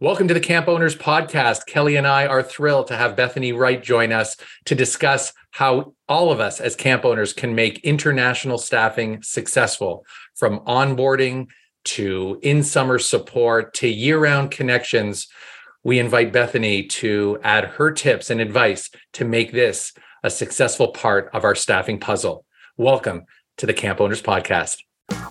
Welcome to the Camp Owners Podcast. Kelly and I are thrilled to have Bethany Wright join us to discuss how all of us as camp owners can make international staffing successful from onboarding to in summer support to year round connections. We invite Bethany to add her tips and advice to make this a successful part of our staffing puzzle. Welcome to the Camp Owners Podcast.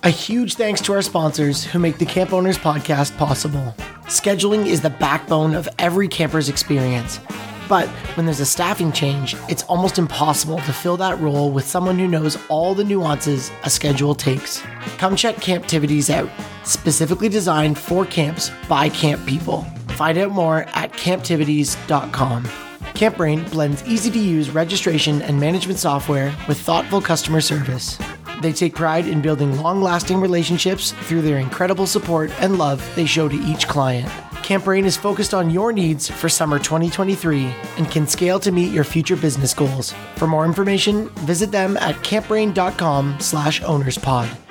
A huge thanks to our sponsors who make the Camp Owners Podcast possible. Scheduling is the backbone of every camper's experience. But when there's a staffing change, it's almost impossible to fill that role with someone who knows all the nuances a schedule takes. Come check Camptivities out, specifically designed for camps by camp people. Find out more at camptivities.com. CampBrain blends easy to use registration and management software with thoughtful customer service. They take pride in building long lasting relationships through their incredible support and love they show to each client. CampBrain is focused on your needs for summer 2023 and can scale to meet your future business goals. For more information, visit them at campbrain.com slash ownerspod.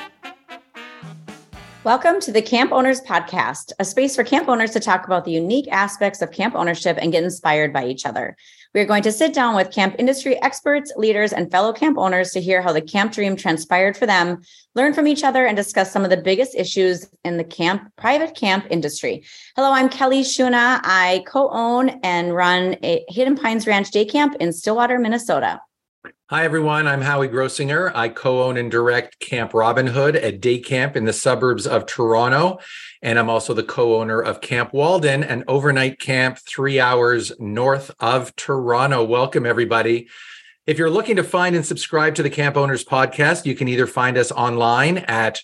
Welcome to the Camp Owners Podcast, a space for camp owners to talk about the unique aspects of camp ownership and get inspired by each other. We are going to sit down with camp industry experts, leaders, and fellow camp owners to hear how the camp dream transpired for them, learn from each other, and discuss some of the biggest issues in the camp private camp industry. Hello, I'm Kelly Shuna. I co-own and run a Hidden Pines Ranch Day Camp in Stillwater, Minnesota. Hi, everyone. I'm Howie Grossinger. I co own and direct Camp Robin Hood, a day camp in the suburbs of Toronto. And I'm also the co owner of Camp Walden, an overnight camp three hours north of Toronto. Welcome, everybody. If you're looking to find and subscribe to the Camp Owners Podcast, you can either find us online at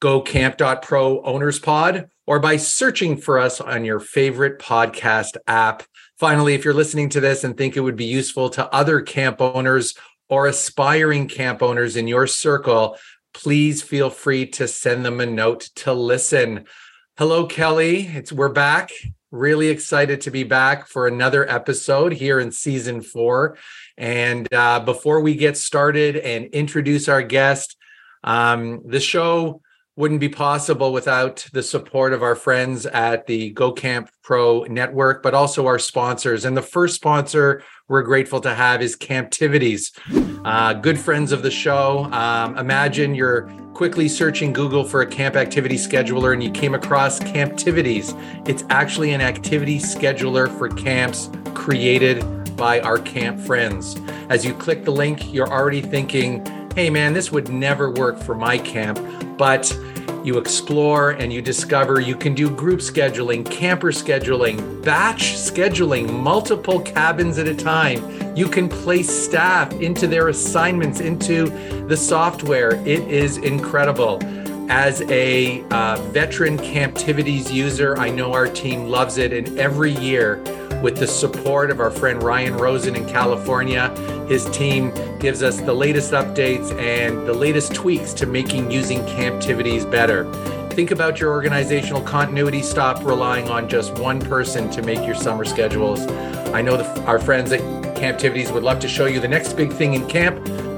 gocamp.pro owners pod or by searching for us on your favorite podcast app. Finally, if you're listening to this and think it would be useful to other camp owners or aspiring camp owners in your circle, please feel free to send them a note to listen. Hello, Kelly. It's we're back. Really excited to be back for another episode here in season four. And uh, before we get started and introduce our guest, um, the show wouldn't be possible without the support of our friends at the Go Camp Pro network, but also our sponsors. And the first sponsor we're grateful to have is Camptivities, uh, good friends of the show. Um, imagine you're quickly searching Google for a camp activity scheduler and you came across Camptivities. It's actually an activity scheduler for camps created by our camp friends. As you click the link, you're already thinking, hey man, this would never work for my camp. But you explore and you discover you can do group scheduling, camper scheduling, batch scheduling, multiple cabins at a time. You can place staff into their assignments into the software. It is incredible. As a uh, veteran Camptivities user, I know our team loves it. And every year, with the support of our friend Ryan Rosen in California. His team gives us the latest updates and the latest tweaks to making using Camptivities better. Think about your organizational continuity. Stop relying on just one person to make your summer schedules. I know the, our friends at Camptivities would love to show you the next big thing in camp.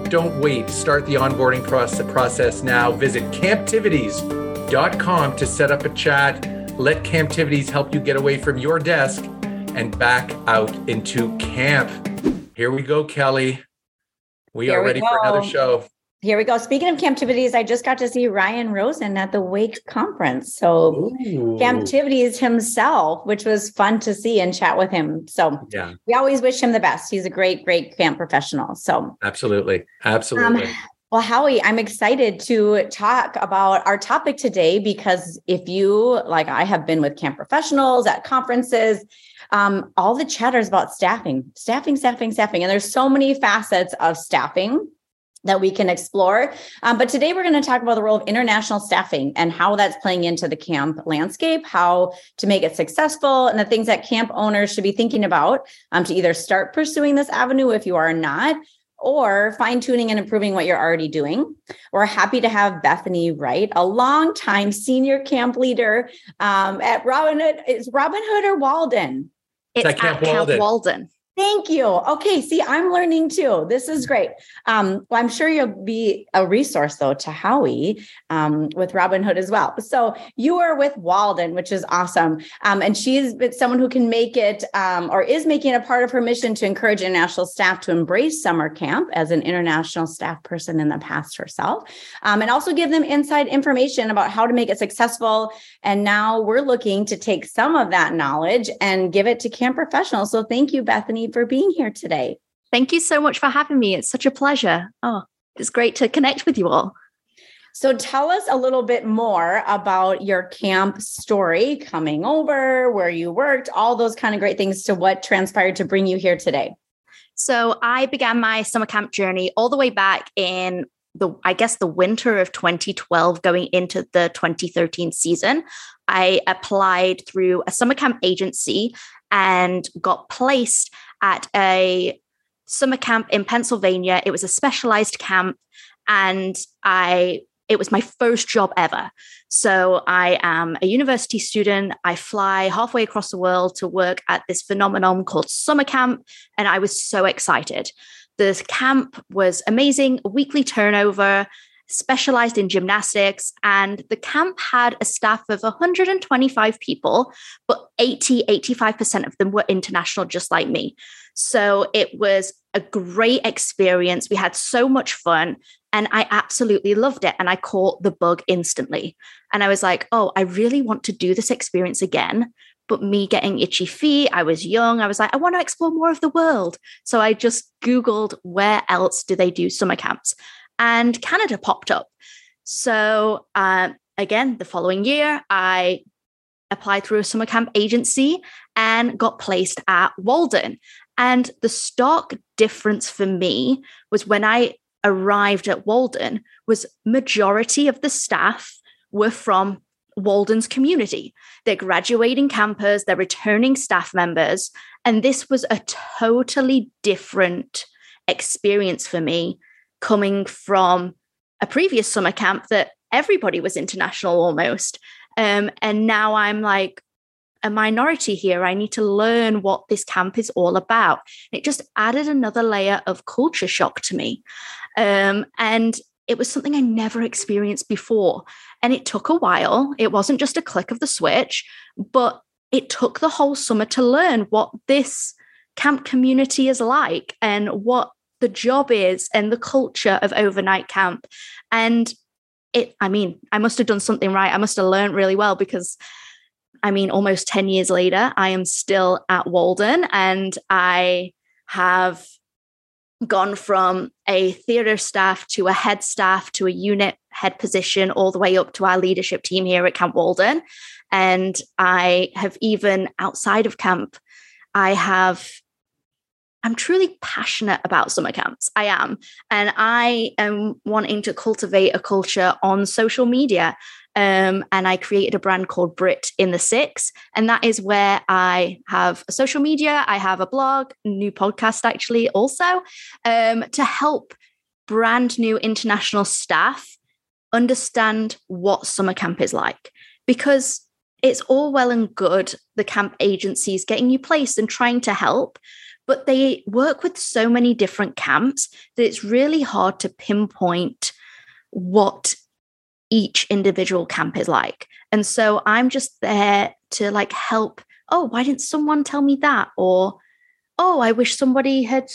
Don't wait. Start the onboarding process now. Visit camptivities.com to set up a chat. Let Camptivities help you get away from your desk and back out into camp. Here we go, Kelly. We Here are ready go. for another show. Here we go. Speaking of Camptivities, I just got to see Ryan Rosen at the Wake conference. So Ooh. Camptivities himself, which was fun to see and chat with him. So yeah, we always wish him the best. He's a great, great camp professional. So absolutely, absolutely. Um, well, Howie, I'm excited to talk about our topic today because if you, like I have been with camp professionals at conferences, um, all the chatter is about staffing, staffing, staffing, staffing. And there's so many facets of staffing that we can explore. Um, but today we're going to talk about the role of international staffing and how that's playing into the camp landscape, how to make it successful, and the things that camp owners should be thinking about um, to either start pursuing this avenue if you are not, or fine tuning and improving what you're already doing. We're happy to have Bethany Wright, a longtime senior camp leader um, at Robin Hood. Is Robin Hood or Walden? It's at Camp, Walden. Camp Walden. Thank you. Okay, see, I'm learning too. This is great. Um, well, I'm sure you'll be a resource though to Howie um, with Robin Hood as well. So you are with Walden, which is awesome, um, and she's someone who can make it um, or is making it a part of her mission to encourage international staff to embrace summer camp as an international staff person in the past herself, um, and also give them inside information about how to make it successful. And now we're looking to take some of that knowledge and give it to camp professionals. So thank you, Bethany for being here today. Thank you so much for having me. It's such a pleasure. Oh, it's great to connect with you all. So tell us a little bit more about your camp story, coming over, where you worked, all those kind of great things to what transpired to bring you here today. So I began my summer camp journey all the way back in the I guess the winter of 2012 going into the 2013 season. I applied through a summer camp agency and got placed at a summer camp in Pennsylvania. It was a specialized camp, and I it was my first job ever. So I am a university student. I fly halfway across the world to work at this phenomenon called summer camp, and I was so excited. The camp was amazing, weekly turnover, specialized in gymnastics, and the camp had a staff of 125 people, but 80, 85% of them were international, just like me. So it was a great experience. We had so much fun, and I absolutely loved it. And I caught the bug instantly. And I was like, oh, I really want to do this experience again. But me getting itchy feet, I was young. I was like, I want to explore more of the world. So I just Googled where else do they do summer camps? And Canada popped up. So, uh, again, the following year, I applied through a summer camp agency and got placed at Walden. And the stark difference for me was when I arrived at Walden was majority of the staff were from Walden's community. They're graduating campers, they're returning staff members, and this was a totally different experience for me coming from a previous summer camp that everybody was international almost. Um, and now I'm like a minority here. I need to learn what this camp is all about. It just added another layer of culture shock to me. Um, and it was something I never experienced before. And it took a while. It wasn't just a click of the switch, but it took the whole summer to learn what this camp community is like and what the job is and the culture of overnight camp. And it, I mean, I must have done something right. I must have learned really well because I mean, almost 10 years later, I am still at Walden and I have gone from a theatre staff to a head staff to a unit head position, all the way up to our leadership team here at Camp Walden. And I have even outside of camp, I have I'm truly passionate about summer camps. I am. And I am wanting to cultivate a culture on social media. Um, and I created a brand called Brit in the Six. And that is where I have social media, I have a blog, new podcast actually, also um, to help brand new international staff understand what summer camp is like. Because it's all well and good, the camp agencies getting you placed and trying to help but they work with so many different camps that it's really hard to pinpoint what each individual camp is like. And so I'm just there to like help. Oh, why didn't someone tell me that? Or, oh, I wish somebody had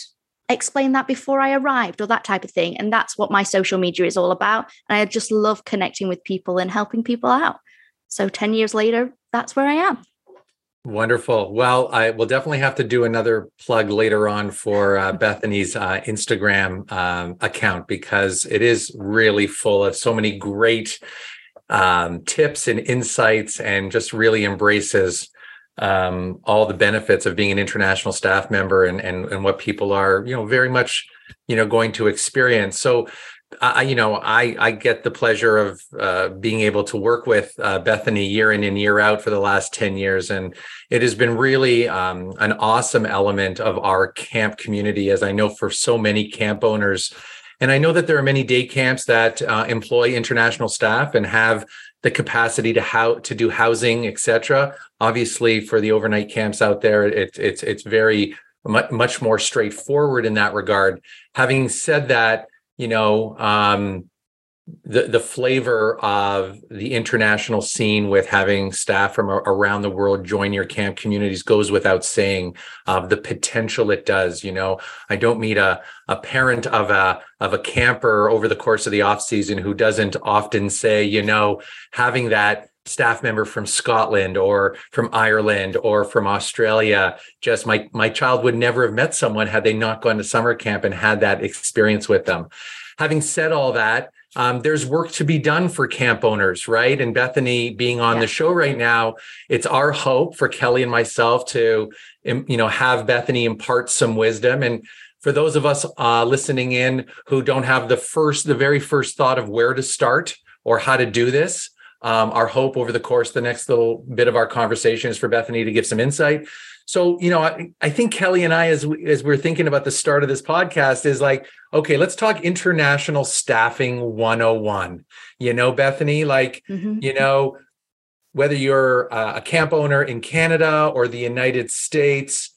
explained that before I arrived, or that type of thing. And that's what my social media is all about. And I just love connecting with people and helping people out. So 10 years later, that's where I am. Wonderful. Well, I will definitely have to do another plug later on for uh, Bethany's uh, Instagram um, account because it is really full of so many great um, tips and insights and just really embraces um, all the benefits of being an international staff member and, and and what people are you know very much you know going to experience. So I, you know, I I get the pleasure of uh, being able to work with uh, Bethany year in and year out for the last ten years, and it has been really um, an awesome element of our camp community. As I know for so many camp owners, and I know that there are many day camps that uh, employ international staff and have the capacity to how to do housing, etc. Obviously, for the overnight camps out there, it's it's it's very much more straightforward in that regard. Having said that, you know, um, the the flavor of the international scene with having staff from around the world join your camp communities goes without saying of uh, the potential it does you know? I don't meet a a parent of a of a camper over the course of the off season who doesn't often say you know having that staff member from Scotland or from Ireland or from Australia. Just my my child would never have met someone had they not gone to summer camp and had that experience with them. Having said all that, um, there's work to be done for camp owners, right? And Bethany being on yeah. the show right now, it's our hope for Kelly and myself to, you know, have Bethany impart some wisdom. And for those of us uh, listening in who don't have the first, the very first thought of where to start or how to do this, um, our hope over the course of the next little bit of our conversation is for Bethany to give some insight. So, you know, I, I think Kelly and I, as we, as we're thinking about the start of this podcast, is like, okay, let's talk international staffing 101. You know, Bethany, like, mm-hmm. you know, whether you're a camp owner in Canada or the United States,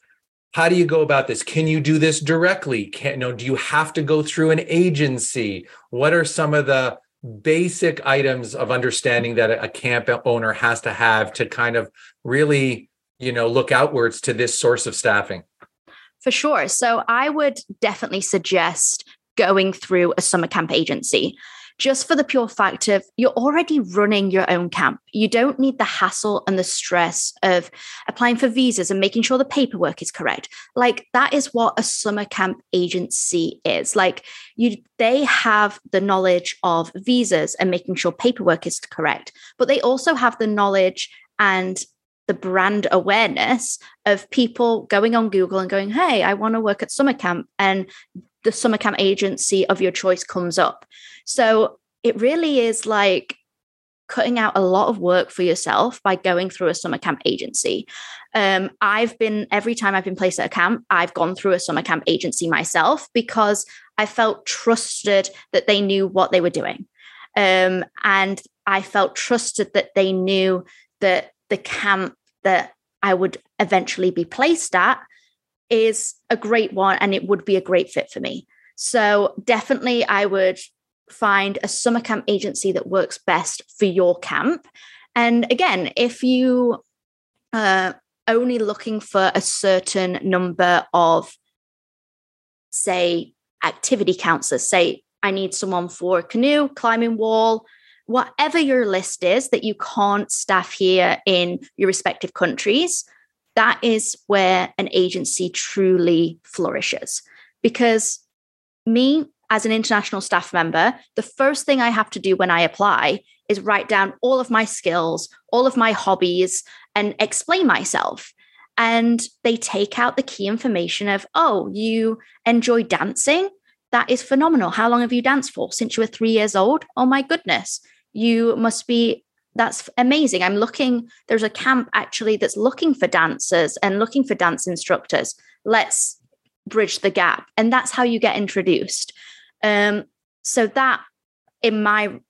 how do you go about this? Can you do this directly? Can you know, do you have to go through an agency? What are some of the basic items of understanding that a camp owner has to have to kind of really you know look outwards to this source of staffing? For sure. So i would definitely suggest going through a summer camp agency just for the pure fact of you're already running your own camp. You don't need the hassle and the stress of applying for visas and making sure the paperwork is correct. Like that is what a summer camp agency is. Like you they have the knowledge of visas and making sure paperwork is correct, but they also have the knowledge and the brand awareness of people going on Google and going, Hey, I want to work at summer camp. And the summer camp agency of your choice comes up. So it really is like cutting out a lot of work for yourself by going through a summer camp agency. Um, I've been, every time I've been placed at a camp, I've gone through a summer camp agency myself because I felt trusted that they knew what they were doing. Um, and I felt trusted that they knew that the camp that I would eventually be placed at is a great one and it would be a great fit for me. So definitely I would find a summer camp agency that works best for your camp. And again, if you are only looking for a certain number of, say, activity counselors, say, I need someone for canoe, climbing wall, whatever your list is that you can't staff here in your respective countries, that is where an agency truly flourishes. Because me, as an international staff member, the first thing I have to do when I apply is write down all of my skills, all of my hobbies, and explain myself. And they take out the key information of, oh, you enjoy dancing? That is phenomenal. How long have you danced for? Since you were three years old? Oh my goodness. You must be that's amazing. I'm looking, there's a camp actually that's looking for dancers and looking for dance instructors. Let's bridge the gap. And that's how you get introduced. Um, so that, in my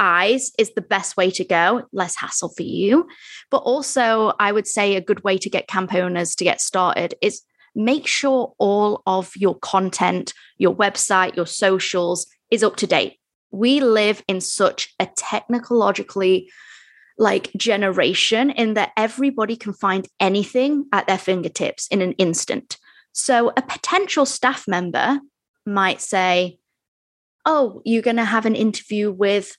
eyes, is the best way to go, less hassle for you. But also, I would say a good way to get camp owners to get started is make sure all of your content, your website, your socials is up to date we live in such a technologically like generation in that everybody can find anything at their fingertips in an instant. So a potential staff member might say, Oh, you're going to have an interview with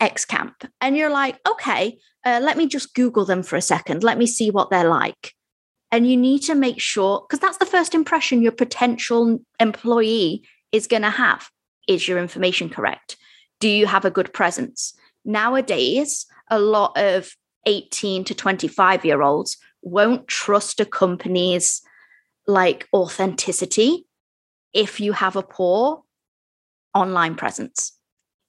X camp. And you're like, Okay, uh, let me just Google them for a second. Let me see what they're like. And you need to make sure, because that's the first impression your potential employee is going to have. Is your information correct? Do you have a good presence? Nowadays, a lot of 18 to 25 year olds won't trust a company's like authenticity if you have a poor online presence.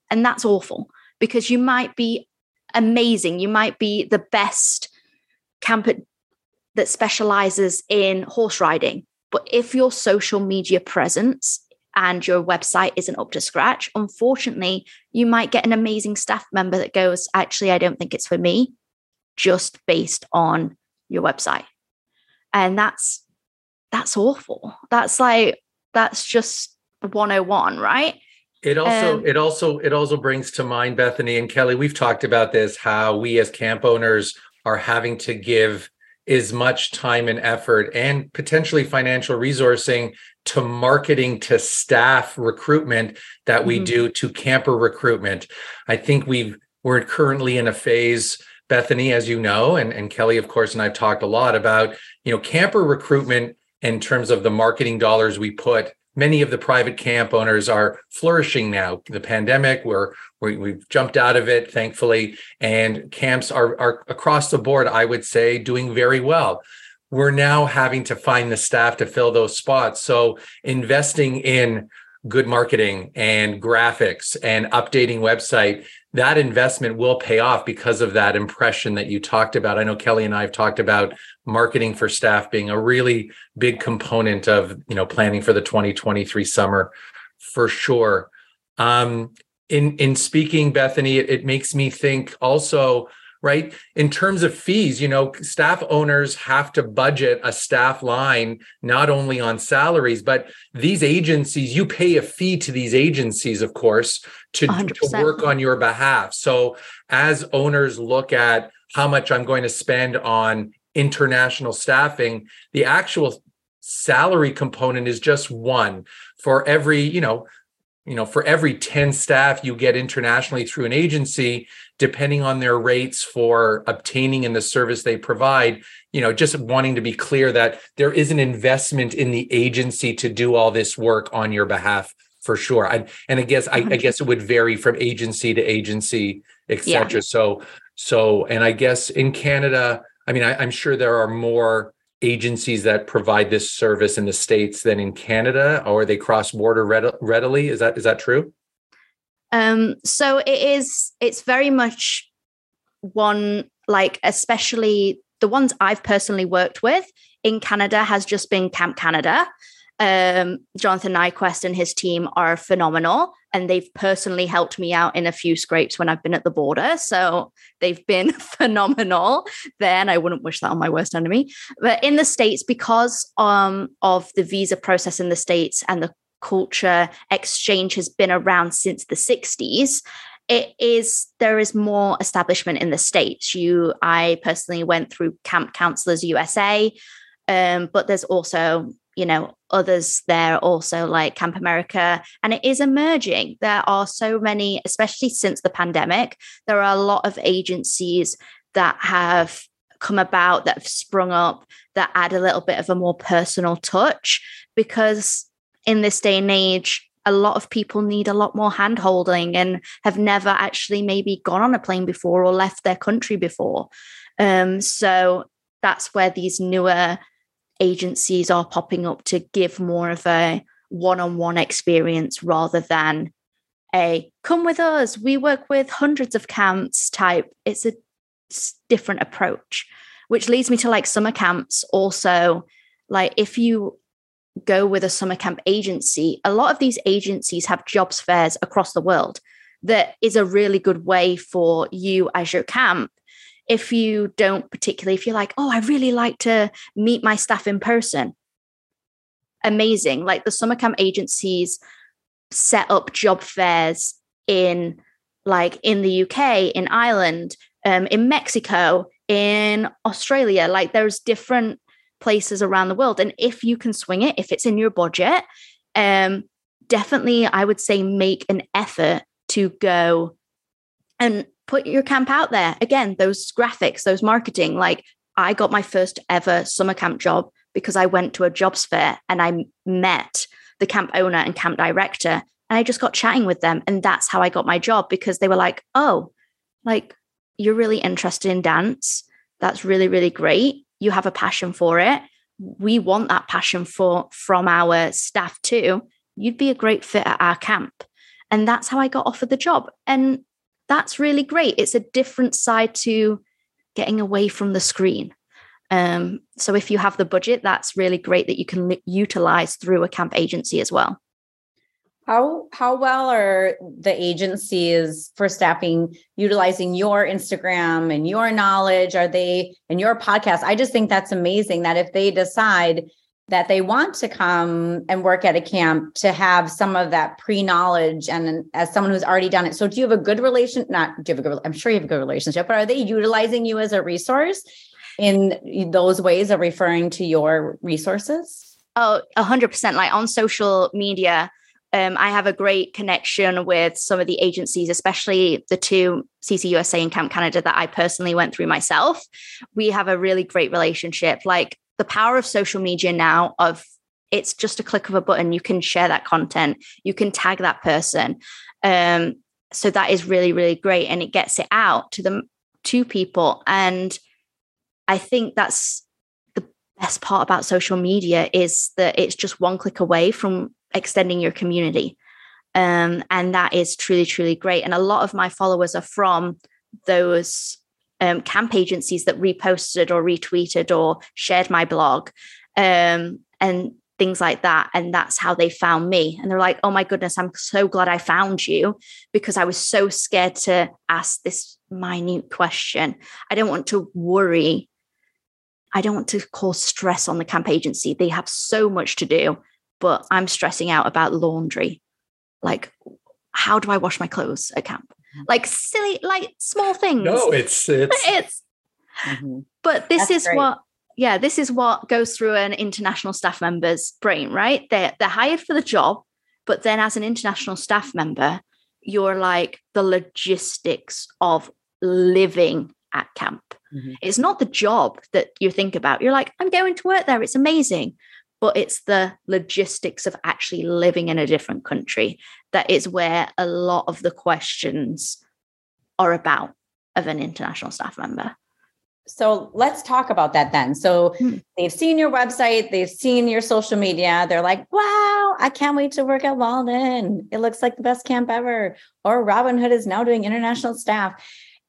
And that's awful because you might be amazing. You might be the best camper that specializes in horse riding. But if your social media presence and your website isn't up to scratch, unfortunately, you might get an amazing staff member that goes, actually, I don't think it's for me, just based on your website. And that's that's awful. That's like, that's just 101, right? It also um, it also it also brings to mind Bethany and Kelly. We've talked about this how we as camp owners are having to give as much time and effort and potentially financial resourcing to marketing to staff recruitment that we mm-hmm. do to camper recruitment. I think we've we're currently in a phase Bethany as you know and and Kelly of course and I've talked a lot about, you know, camper recruitment in terms of the marketing dollars we put many of the private camp owners are flourishing now. The pandemic, we're, we, have jumped out of it, thankfully, and camps are, are across the board, I would say, doing very well. We're now having to find the staff to fill those spots. So investing in good marketing and graphics and updating website that investment will pay off because of that impression that you talked about. I know Kelly and I have talked about marketing for staff being a really big component of, you know, planning for the 2023 summer for sure. Um, in in speaking, Bethany, it, it makes me think also right? In terms of fees, you know, staff owners have to budget a staff line not only on salaries, but these agencies, you pay a fee to these agencies, of course, to, to work on your behalf. So as owners look at how much I'm going to spend on international staffing, the actual salary component is just one for every, you know, you know for every 10 staff you get internationally through an agency depending on their rates for obtaining in the service they provide you know just wanting to be clear that there is an investment in the agency to do all this work on your behalf for sure I, and i guess I, I, guess it would vary from agency to agency etc yeah. so so and i guess in canada i mean I, i'm sure there are more agencies that provide this service in the states than in Canada, or they cross border readily? Is that is that true? Um, so it is. It's very much one like, especially the ones I've personally worked with in Canada has just been Camp Canada. Um, Jonathan Nyquist and his team are phenomenal, and they've personally helped me out in a few scrapes when I've been at the border. So they've been phenomenal there, and I wouldn't wish that on my worst enemy. But in the States, because um, of the visa process in the States and the culture exchange has been around since the 60s, it is there is more establishment in the states. You i personally went through camp counselors usa um, but there's also you know others there also like camp america and it is emerging. There are so many especially since the pandemic there are a lot of agencies that have come about that have sprung up that add a little bit of a more personal touch because in this day and age a lot of people need a lot more handholding and have never actually maybe gone on a plane before or left their country before. Um, so that's where these newer agencies are popping up to give more of a one-on-one experience rather than a come with us we work with hundreds of camps type. It's a different approach which leads me to like summer camps. Also like if you go with a summer camp agency a lot of these agencies have jobs fairs across the world that is a really good way for you as your camp if you don't particularly, if you're like, oh, I really like to meet my staff in person, amazing. Like the summer camp agencies set up job fairs in like in the UK, in Ireland, um, in Mexico, in Australia. Like there's different places around the world. And if you can swing it, if it's in your budget, um, definitely I would say make an effort to go and put your camp out there. Again, those graphics, those marketing. Like I got my first ever summer camp job because I went to a jobs fair and I met the camp owner and camp director and I just got chatting with them. And that's how I got my job because they were like, oh, like you're really interested in dance. That's really, really great. You have a passion for it. We want that passion for from our staff too. You'd be a great fit at our camp. And that's how I got offered the job. And that's really great. It's a different side to getting away from the screen. Um, so if you have the budget, that's really great that you can utilize through a camp agency as well. How how well are the agencies for staffing utilizing your Instagram and your knowledge? Are they and your podcast? I just think that's amazing that if they decide that they want to come and work at a camp to have some of that pre-knowledge and as someone who's already done it so do you have a good relation not do you have a good i'm sure you have a good relationship but are they utilizing you as a resource in those ways of referring to your resources oh 100% like on social media um, I have a great connection with some of the agencies, especially the two CCUSA and Camp Canada that I personally went through myself. We have a really great relationship. Like the power of social media now of it's just a click of a button you can share that content you can tag that person um, so that is really really great and it gets it out to the to people and i think that's the best part about social media is that it's just one click away from extending your community um, and that is truly truly great and a lot of my followers are from those um, camp agencies that reposted or retweeted or shared my blog um, and things like that. And that's how they found me. And they're like, oh my goodness, I'm so glad I found you because I was so scared to ask this minute question. I don't want to worry. I don't want to cause stress on the camp agency. They have so much to do, but I'm stressing out about laundry. Like, how do I wash my clothes at camp? like silly, like small things. No, it's it's it's. Mm-hmm. But this That's is great. what yeah, this is what goes through an international staff member's brain, right? They're they're hired for the job, but then as an international staff member, you're like the logistics of living at camp. Mm-hmm. It's not the job that you think about. You're like, I'm going to work there. It's amazing. But it's the logistics of actually living in a different country that is where a lot of the questions are about of an international staff member. So let's talk about that then. So hmm. they've seen your website, they've seen your social media. They're like, wow, I can't wait to work at Walden. It looks like the best camp ever. Or Robin Hood is now doing international staff.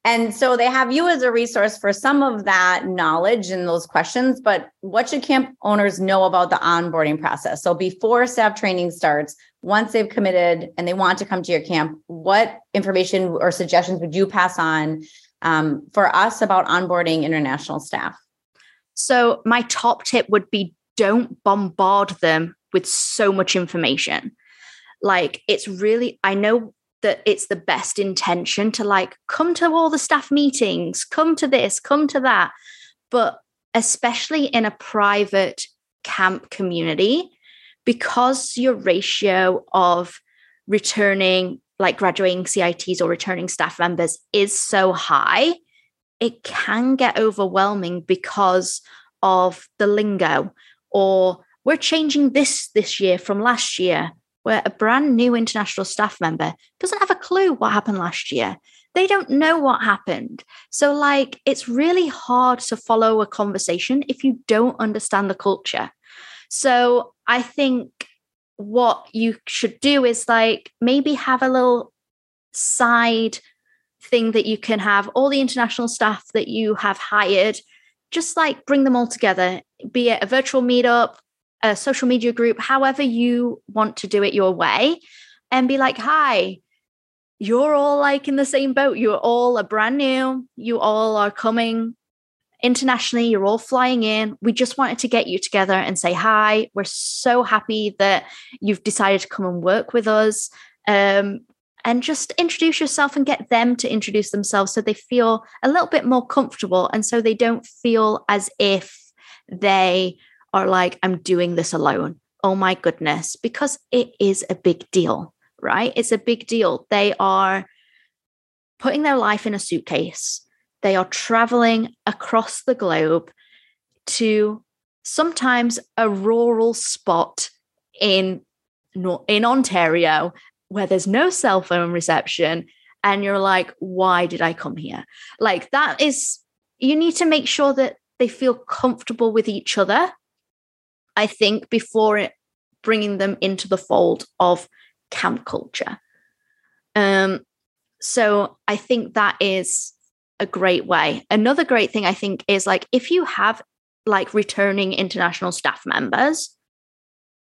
And so they have you as a resource for some of that knowledge and those questions. But what should camp owners know about the onboarding process? So before staff training starts, once they've committed and they want to come to your camp, what information or suggestions would you pass on um, for us about onboarding international staff? So, my top tip would be don't bombard them with so much information. Like, it's really, I know that it's the best intention to like come to all the staff meetings, come to this, come to that. But especially in a private camp community, because your ratio of returning, like graduating CITs or returning staff members, is so high, it can get overwhelming because of the lingo or we're changing this this year from last year where a brand new international staff member doesn't have a clue what happened last year. They don't know what happened. So, like, it's really hard to follow a conversation if you don't understand the culture. So, I think what you should do is like maybe have a little side thing that you can have all the international staff that you have hired just like bring them all together be it a virtual meetup a social media group, however you want to do it your way, and be like, hi, you're all like in the same boat. You're all brand new, you all are coming internationally, you're all flying in. We just wanted to get you together and say hi. We're so happy that you've decided to come and work with us. Um, and just introduce yourself and get them to introduce themselves so they feel a little bit more comfortable and so they don't feel as if they are like, I'm doing this alone. Oh my goodness, because it is a big deal, right? It's a big deal. They are putting their life in a suitcase, they are traveling across the globe to sometimes a rural spot in in Ontario where there's no cell phone reception and you're like why did I come here like that is you need to make sure that they feel comfortable with each other I think, before it, bringing them into the fold of camp culture. Um, so I think that is a great way. Another great thing I think is like if you have like returning international staff members,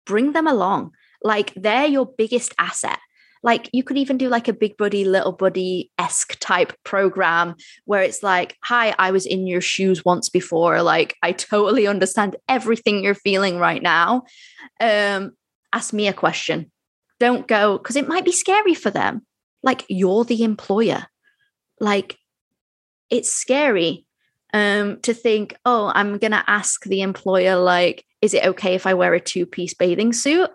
bring them along. Like they're your biggest asset. Like you could even do like a big buddy little buddy esque type program where it's like hi i was in your shoes once before. Like i totally understand everything you're feeling right now. Um ask me a question. Don't go because it might be scary for them. Like you're the employer. Like it's scary um to think oh i'm going to ask the employer like is it okay if i wear a two piece bathing suit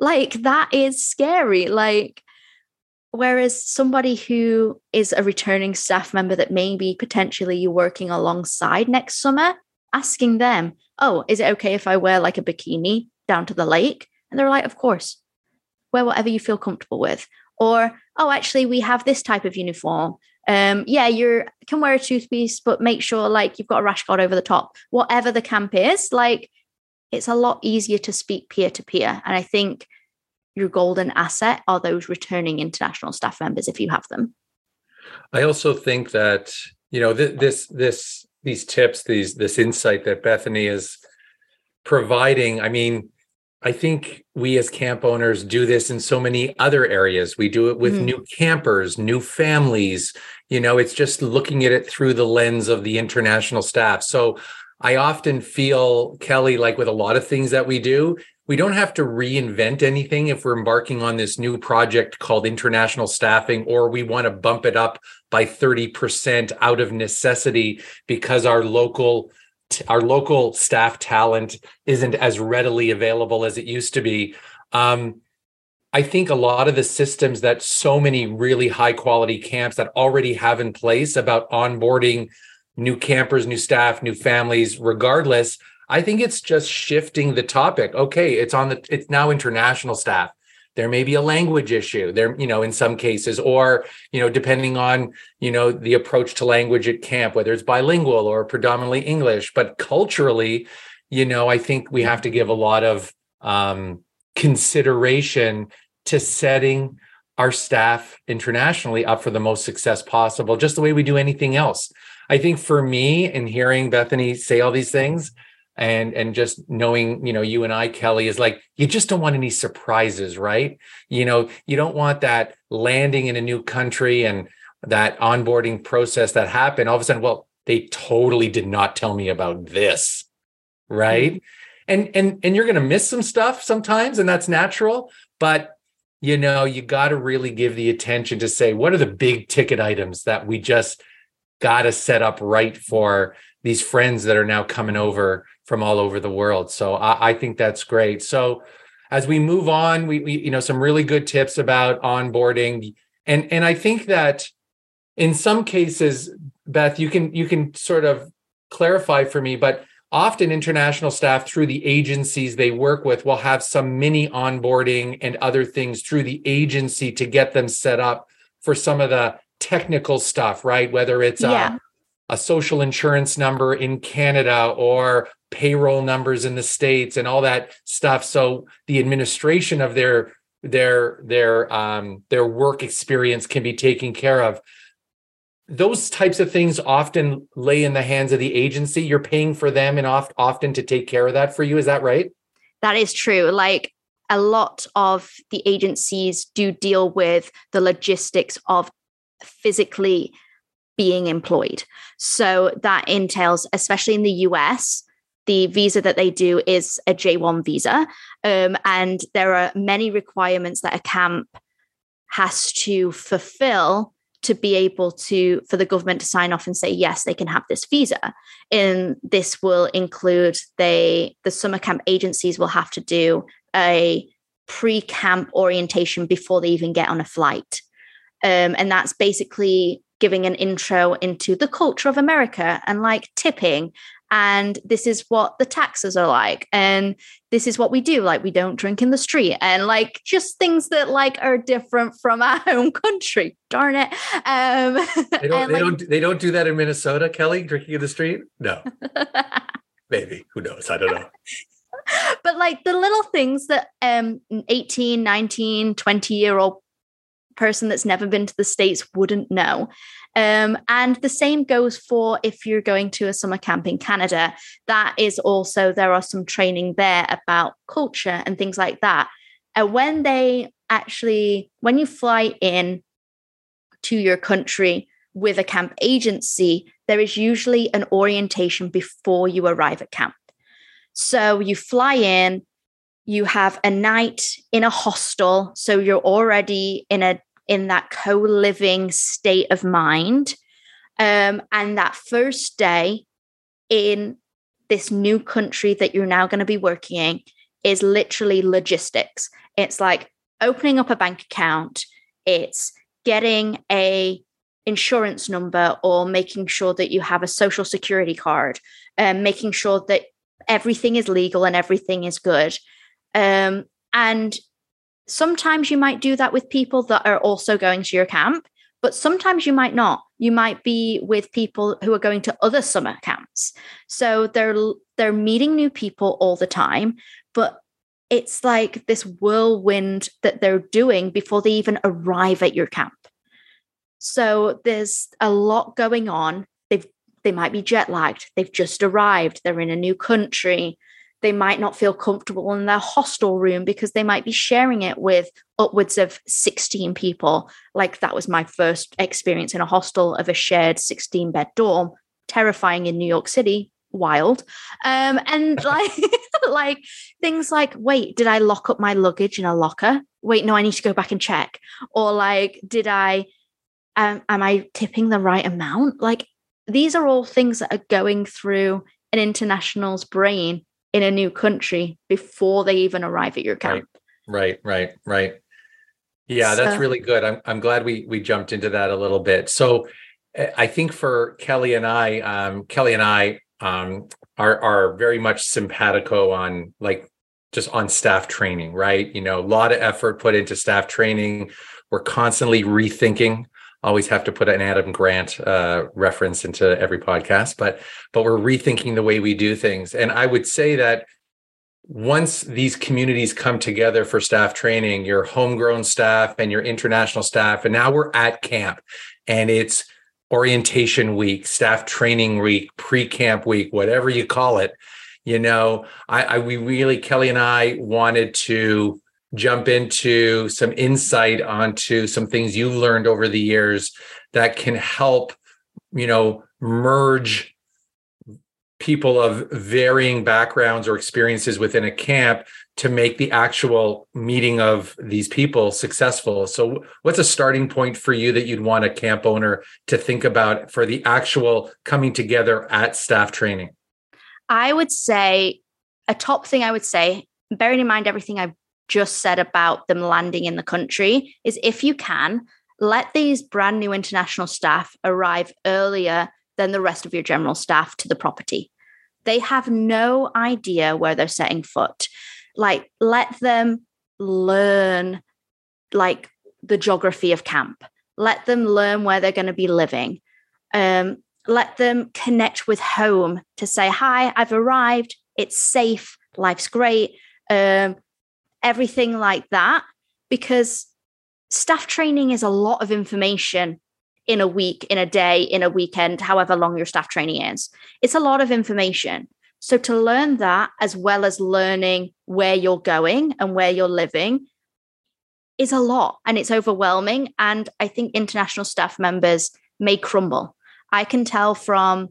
like that is scary like whereas somebody who is a returning staff member that maybe potentially you're working alongside next summer asking them oh is it okay if i wear like a bikini down to the lake? And they're like of course. Wear whatever you feel comfortable with. Or oh actually we have this type of uniform. Um yeah you can wear a toothpiece but make sure like you've got a rash guard over the top whatever the camp is. Like it's a lot easier to speak peer to peer and i think your golden asset are those returning international staff members if you have them i also think that you know th- this this these tips these this insight that bethany is providing i mean I think we as camp owners do this in so many other areas. We do it with mm-hmm. new campers, new families. You know, it's just looking at it through the lens of the international staff. So I often feel, Kelly, like with a lot of things that we do, we don't have to reinvent anything if we're embarking on this new project called international staffing, or we want to bump it up by 30% out of necessity because our local our local staff talent isn't as readily available as it used to be. Um, I think a lot of the systems that so many really high quality camps that already have in place about onboarding new campers, new staff, new families, regardless, I think it's just shifting the topic. Okay, it's on the it's now international staff. There may be a language issue there you know in some cases or you know depending on you know the approach to language at camp whether it's bilingual or predominantly english. But culturally you know i think we have to give a lot of um, consideration to setting our staff internationally up for the most success possible just the way we do anything else i think for me in hearing bethany say all these things and and just knowing you know you and i kelly is like you just don't want any surprises right? You know you don't want that landing in a new country and that onboarding process that happened. All of a sudden well they totally did not tell me about this right? Mm-hmm. and and and you're going to miss some stuff sometimes and that's natural but you know you got to really give the attention to say what are the big ticket items that we just got to set up right for these friends that are now coming over from all over the world. So I, I think that's great. So as we move on, we, we you know some really good tips about onboarding, and and I think that in some cases, Beth, you can you can sort of clarify for me, but often international staff through the agencies they work with will have some mini onboarding and other things through the agency to get them set up for some of the technical stuff, right? Whether it's yeah. a, a social insurance number in Canada or payroll numbers in the states and all that stuff. So the administration of their their their um their work experience can be taken care of. Those types of things often lay in the hands of the agency. You're paying for them and oft, often to take care of that for you. Is that right? That is true. Like a lot of the agencies do deal with the logistics of physically being employed. So that entails especially in the US the visa that they do is a J1 visa. Um, and there are many requirements that a camp has to fulfill to be able to for the government to sign off and say yes they can have this visa. And this will include they the summer camp agencies will have to do a pre-camp orientation before they even get on a flight um, and that's basically giving an intro into the culture of america and like tipping. And this is what the taxes are like. And this is what we do. Like we don't drink in the street. And like just things that like are different from our home country. Darn it. Um they don't they like, don't they don't do that in minnesota kelly drinking in the street? No. Maybe. Who knows? I don't know. But like the little things that um 18 19 20 year old person that's never been to the states wouldn't know um, and the same goes for if you're going to a summer camp in Canada. That is also, there are some training there about culture and things like that. And when they actually, when you fly in to your country with a camp agency, there is usually an orientation before you arrive at camp. So you fly in, you have a night in a hostel, so you're already in a in that co-living state of mind. Um, and that first day in this new country that you're now going to be working in is literally logistics. It's like opening up a bank account, it's getting a insurance number or making sure that you have a social security card and um, making sure that everything is legal and everything is good um, and sometimes you might do that with people that are also going to your camp but sometimes you might not you might be with people who are going to other summer camps so they're they're meeting new people all the time but it's like this whirlwind that they're doing before they even arrive at your camp. So there's a lot going on. They've they might be jet lagged. They've just arrived. They're in a new country. They might not feel comfortable in their hostel room because they might be sharing it with upwards of 16 people. Like that was my first experience in a hostel of a shared 16 bed dorm. Terrifying in New York City, wild. Um and like like things like wait did i lock up my luggage in a locker? Wait no i need to go back and check. Or like did i um, am i tipping the right amount? Like these are all things that are going through an international's brain in a new country before they even arrive at your camp right right right, right. yeah so, that's really good i'm i'm glad we we jumped into that a little bit so eh, I think for Kelly and I, um, Kelly and I um, are are very much simpatico on like just on staff training, right? You know, a lot of effort put into staff training. We're constantly rethinking. Always have to put an Adam Grant uh, reference into every podcast, but but we're rethinking the way we do things. And I would say that once these communities come together for staff training, your homegrown staff and your international staff, and now we're at camp, and it's orientation week, staff training week, pre-camp week, whatever you call it. You know, I, I we really Kelly and I wanted to jump into some insight onto some things you've learned over the years that can help, you know, merge people of varying backgrounds or experiences within a camp to make the actual meeting of these people successful. So, what's a starting point for you that you'd want a camp owner to think about for the actual coming together at staff training? I would say a top thing I would say, bearing in mind everything I've just said about them landing in the country, is if you can, let these brand new international staff arrive earlier than the rest of your general staff to the property. They have no idea where they're setting foot. Like, let them learn like the geography of camp. Let them learn where they're going to be living. Um, let them connect with home to say, Hi, I've arrived. It's safe. Life's great. Um, everything like that. Because staff training is a lot of information in a week, in a day, in a weekend, however long your staff training is. It's a lot of information. So to learn that, as well as learning where you're going and where you're living, is a lot and it's overwhelming. And I think international staff members may crumble. I can tell from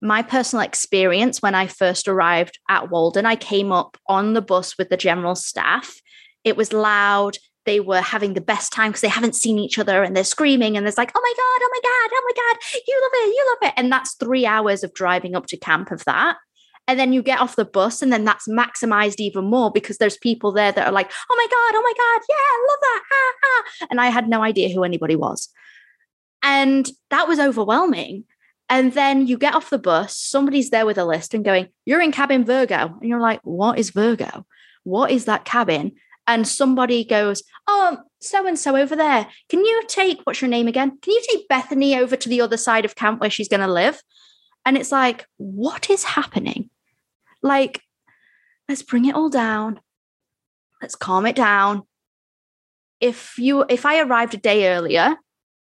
my personal experience when I first arrived at Walden, I came up on the bus with the general staff. It was loud they were having the best time because they haven't seen each other and they're screaming and there's like, oh my God, oh my God, oh my God, you love it, you love it. And that's three hours of driving up to camp of that. And then you get off the bus and then that's maximized even more because there's people there that are like, oh my God, oh my God, yeah, I love that. Ah, ah. And I had no idea who anybody was. And that was overwhelming. And then you get off the bus, somebody's there with a list and going, You're in cabin Virgo. And you're like, What is Virgo? What is that cabin? and somebody goes, Oh, so and so over there. Can you take, what's your name again? Can you take Bethany over to the other side of camp where she's going to live? And it's like, What is happening? Like, let's bring it all down. Let's calm it down. If you, if I arrived a day earlier,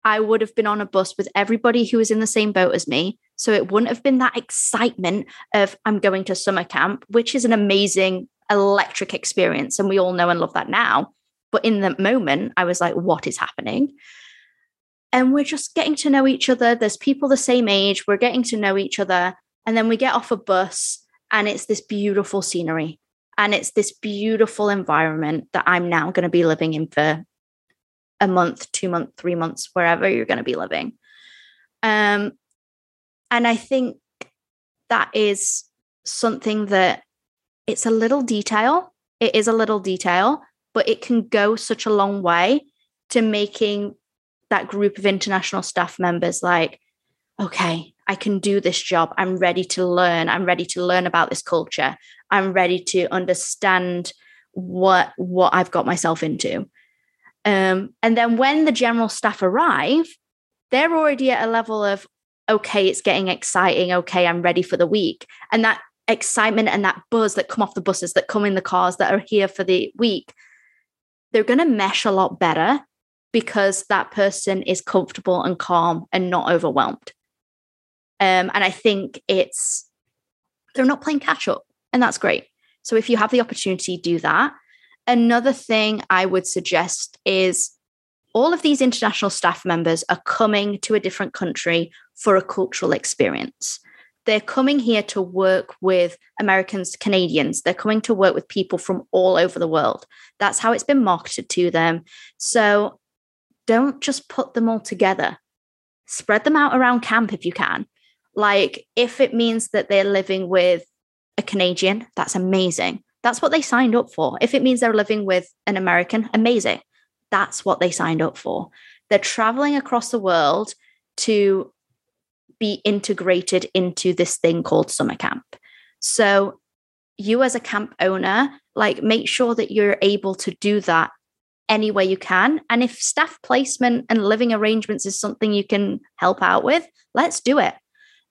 I would have been on a bus with everybody who was in the same boat as me. So it wouldn't have been that excitement of I'm going to summer camp, which is an amazing electric experience. And we all know and love that now. But in the moment, I was like, what is happening? And we're just getting to know each other. There's people the same age. We're getting to know each other. And then we get off a bus and it's this beautiful scenery and it's this beautiful environment that I'm now going to be living in for a month, two months, three months, wherever you're going to be living. Um, and I think that is something that it's a little detail. It is a little detail, but it can go such a long way to making that group of international staff members like, okay, I can do this job. I'm ready to learn. I'm ready to learn about this culture. I'm ready to understand what what I've got myself into. Um, and then when the general staff arrive, they're already at a level of okay, it's getting exciting. Okay, I'm ready for the week. And that excitement and that buzz that come off the buses, that come in the cars that are here for the week, they're going to mesh a lot better because that person is comfortable and calm and not overwhelmed. Um, and I think it's, they're not playing catch up, and that's great. So if you have the opportunity, do that. Another thing I would suggest is all of these international staff members are coming to a different country for a cultural experience. They're coming here to work with Americans, Canadians. They're coming to work with people from all over the world. That's how it's been marketed to them. So don't just put them all together. Spread them out around camp if you can. Like, if it means that they're living with a Canadian, that's amazing. That's what they signed up for. If it means they're living with an American, amazing. That's what they signed up for. They're traveling across the world to be integrated into this thing called summer camp. So, you as a camp owner, like make sure that you're able to do that any way you can. And if staff placement and living arrangements is something you can help out with, let's do it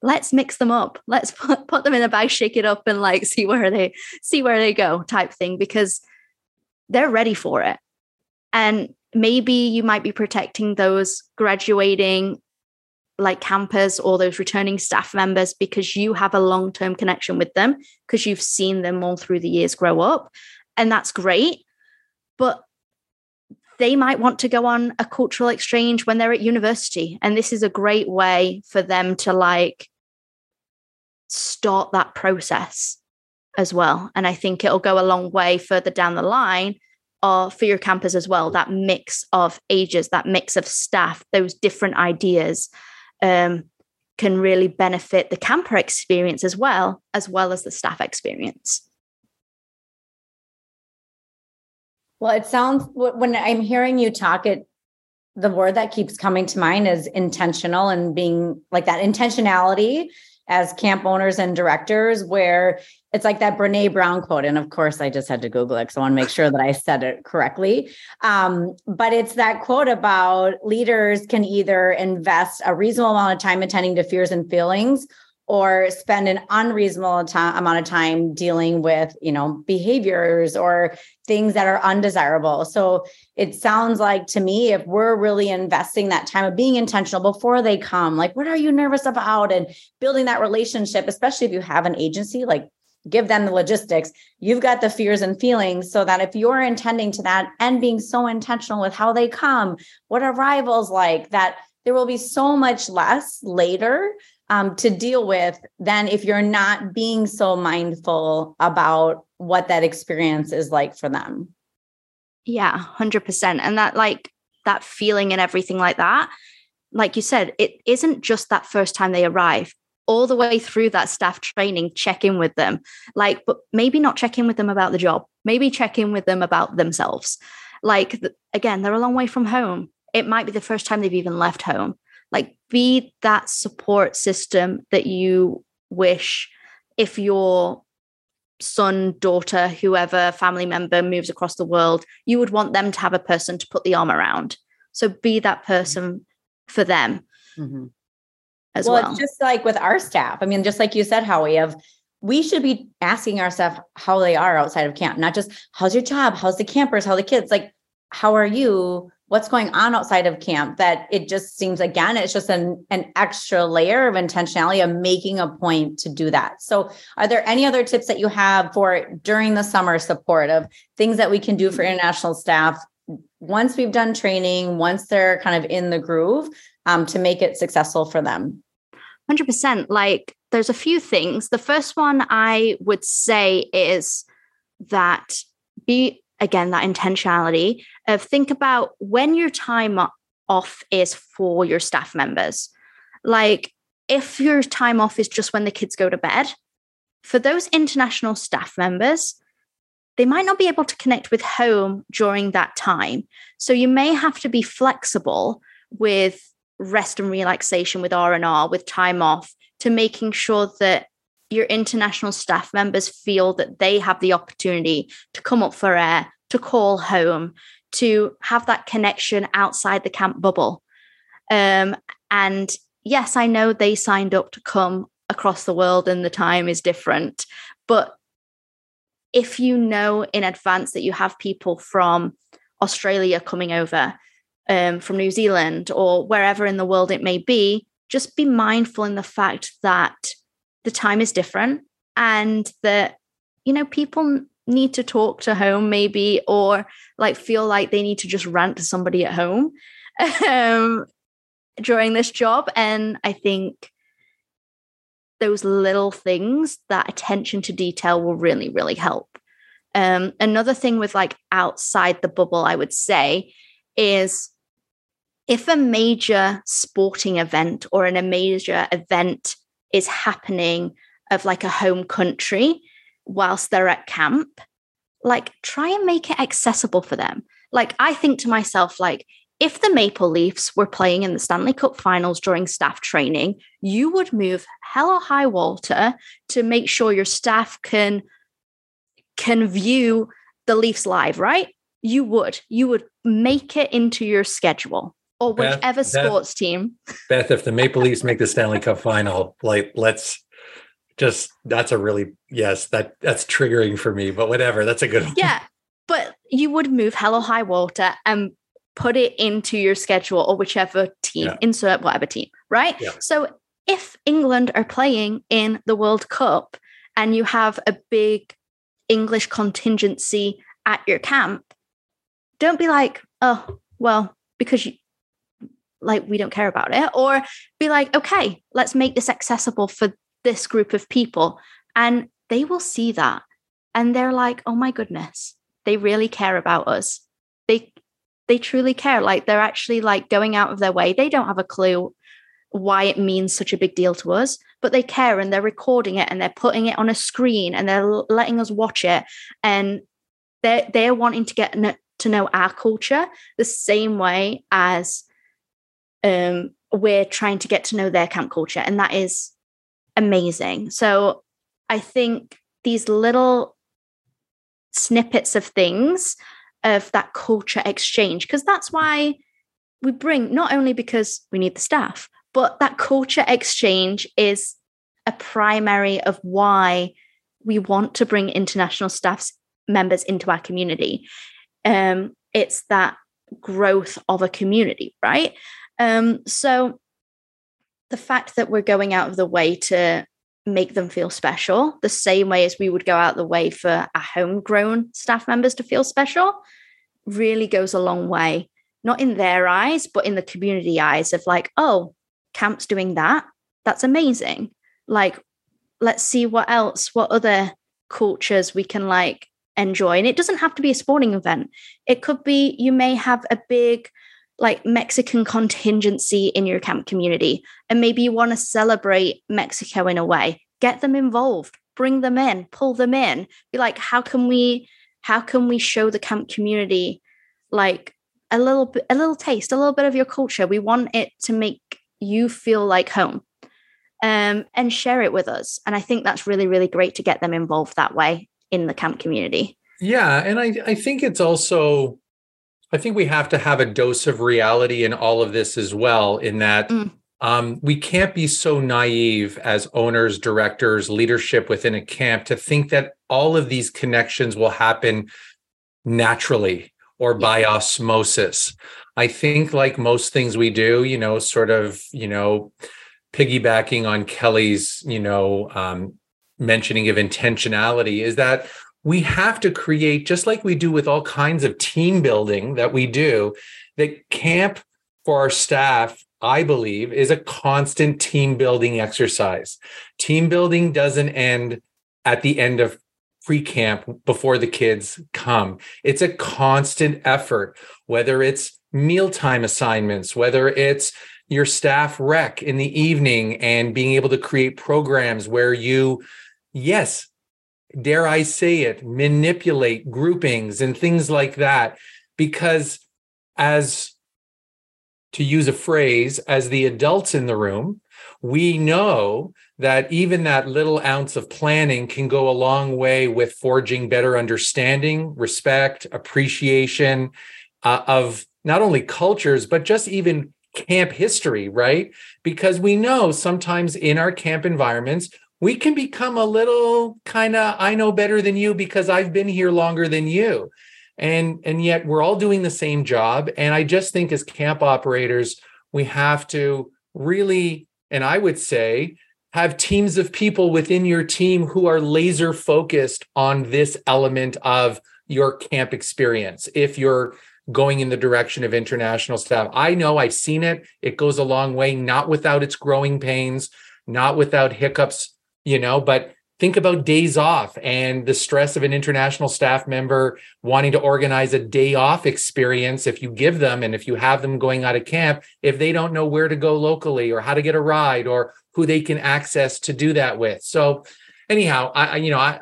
let's mix them up. Let's put, put them in a bag shake it up and like see where they see where they go type thing because they're ready for it. And maybe you might be protecting those graduating like campers or those returning staff members because you have a long-term connection with them because you've seen them all through the years grow up and that's great. But they might want to go on a cultural exchange when they're at university and this is a great way for them to like start that process as well. And i think it'll go a long way further down the line or for your campus as well that mix of ages that mix of staff those different ideas um, can really benefit the camper experience as well as well as the staff experience. Well, it sounds when I'm hearing you talk, it the word that keeps coming to mind is intentional and being like that intentionality as camp owners and directors, where it's like that Brene Brown quote. And of course, I just had to Google it because I want to make sure that I said it correctly. Um, but it's that quote about leaders can either invest a reasonable amount of time attending to fears and feelings or spend an unreasonable amount of time dealing with you know behaviors or things that are undesirable. So it sounds like to me if we're really investing that time of being intentional before they come like what are you nervous about? and building that relationship especially if you have an agency like give them the logistics. You've got the fears and feelings so that if you're intending to that and being so intentional with how they come what arrivals like that there will be so much less later um, to deal with than if you're not being so mindful about what that experience is like for them. Yeah, 100%. And that, like, that feeling and everything like that, like you said, it isn't just that first time they arrive. All the way through that staff training, check in with them. Like, but maybe not check in with them about the job, maybe check in with them about themselves. Like, again, they're a long way from home. It might be the first time they've even left home like be that support system that you wish if your son daughter whoever family member moves across the world you would want them to have a person to put the arm around. So be that mm-hmm. person for them mm-hmm. as well, well. it's just like with our staff. I mean just like you said how we have we should be asking ourselves how they are outside of camp not just how's your job? How's the campers? How the kids? Like how are you what's going on outside of camp that it just seems again it's just an, an extra layer of intentionality of making a point to do that so are there any other tips that you have for during the summer support of things that we can do for international staff once we've done training, once they're kind of in the groove, um, to make it successful for them? 100%. Like there's a few things. The first one I would say is that be again that intentionality of think about when your time off is for your staff members. Like if your time off is just when the kids go to bed, for those international staff members, they might not be able to connect with home during that time. So you may have to be flexible with rest and relaxation with R&R with time off to making sure that your international staff members feel that they have the opportunity to come up for air, to call home, to have that connection outside the camp bubble. Um, and yes, I know they signed up to come across the world and the time is different, but if you know in advance that you have people from Australia coming over, um, from New Zealand, or wherever in the world it may be, just be mindful in the fact that the time is different and that, you know, people need to talk to home maybe, or like feel like they need to just rant to somebody at home um, during this job. And I think those little things, that attention to detail will really, really help. Um, another thing with like outside the bubble, I would say, is if a major sporting event or in a major event is happening of like a home country whilst they're at camp, like try and make it accessible for them. Like I think to myself, like if the Maple Leafs were playing in the Stanley Cup finals during staff training, you would move hell or high water to make sure your staff can can view the Leafs live, right? You would. You would make it into your schedule or whichever Beth, sports Beth, team. Beth, if the Maple Leafs make the Stanley Cup final, like let's just that's a really yes, that that's triggering for me, but whatever. That's a good one. Yeah. But you would move hell or high water and put it into your schedule or whichever team, yeah. insert whatever team, right? Yeah. So if England are playing in the World Cup and you have a big English contingency at your camp, don't be like, oh, well, because you, like we don't care about it, or be like, okay, let's make this accessible for this group of people. And they will see that. And they're like, oh my goodness, they really care about us. They they truly care. Like they're actually like going out of their way. They don't have a clue why it means such a big deal to us, but they care and they're recording it and they're putting it on a screen and they're letting us watch it and they're they're wanting to get to know our culture the same way as um, we're trying to get to know their camp culture and that is amazing. So I think these little snippets of things of that culture exchange because that's why we bring not only because we need the staff but that culture exchange is a primary of why we want to bring international staff members into our community. Um, it's that growth of a community, right? Um, so the fact that we're going out of the way to make them feel special, the same way as we would go out the way for our homegrown staff members to feel special, really goes a long way. Not in their eyes, but in the community eyes of like, oh, camps doing that. That's amazing. Like, let's see what else, what other cultures we can like enjoy. And it doesn't have to be a sporting event. It could be you may have a big like Mexican contingency in your camp community, and maybe you want to celebrate Mexico in a way. Get them involved, bring them in, pull them in. Be like, how can we, how can we show the camp community like a little bit, a little taste, a little bit of your culture? We want it to make you feel like home um, and share it with us. And I think that's really, really great to get them involved that way in the camp community. Yeah. And I, I think it's also, I think we have to have a dose of reality in all of this as well, in that mm. um, we can't be so naive as owners, directors, leadership within a camp to think that all of these connections will happen naturally or by osmosis. I think, like most things we do, you know, sort of, you know, piggybacking on Kelly's, you know, um, mentioning of intentionality, is that we have to create, just like we do with all kinds of team building that we do, that camp for our staff, I believe, is a constant team building exercise. Team building doesn't end at the end of pre camp before the kids come. It's a constant effort, whether it's mealtime assignments, whether it's your staff rec in the evening and being able to create programs where you, yes, dare I say it, manipulate groupings and things like that. Because as to use a phrase, as the adults in the room, we know that even that little ounce of planning can go a long way with forging better understanding, respect, appreciation uh, of not only cultures, but just even camp history, right? Because we know sometimes in our camp environments, we can become a little kind of I know better than you because I've been here longer than you. And and yet we're all doing the same job and I just think as camp operators we have to really and I would say have teams of people within your team who are laser focused on this element of your camp experience. If you're going in the direction of international staff. I know I've seen it. It goes a long way, not without its growing pains, not without hiccups, you know, but think about days off and the stress of an international staff member wanting to organize a day off experience if you give them and if you have them going out of camp if they don't know where to go locally or how to get a ride or who they can access to do that with. So anyhow i you know i,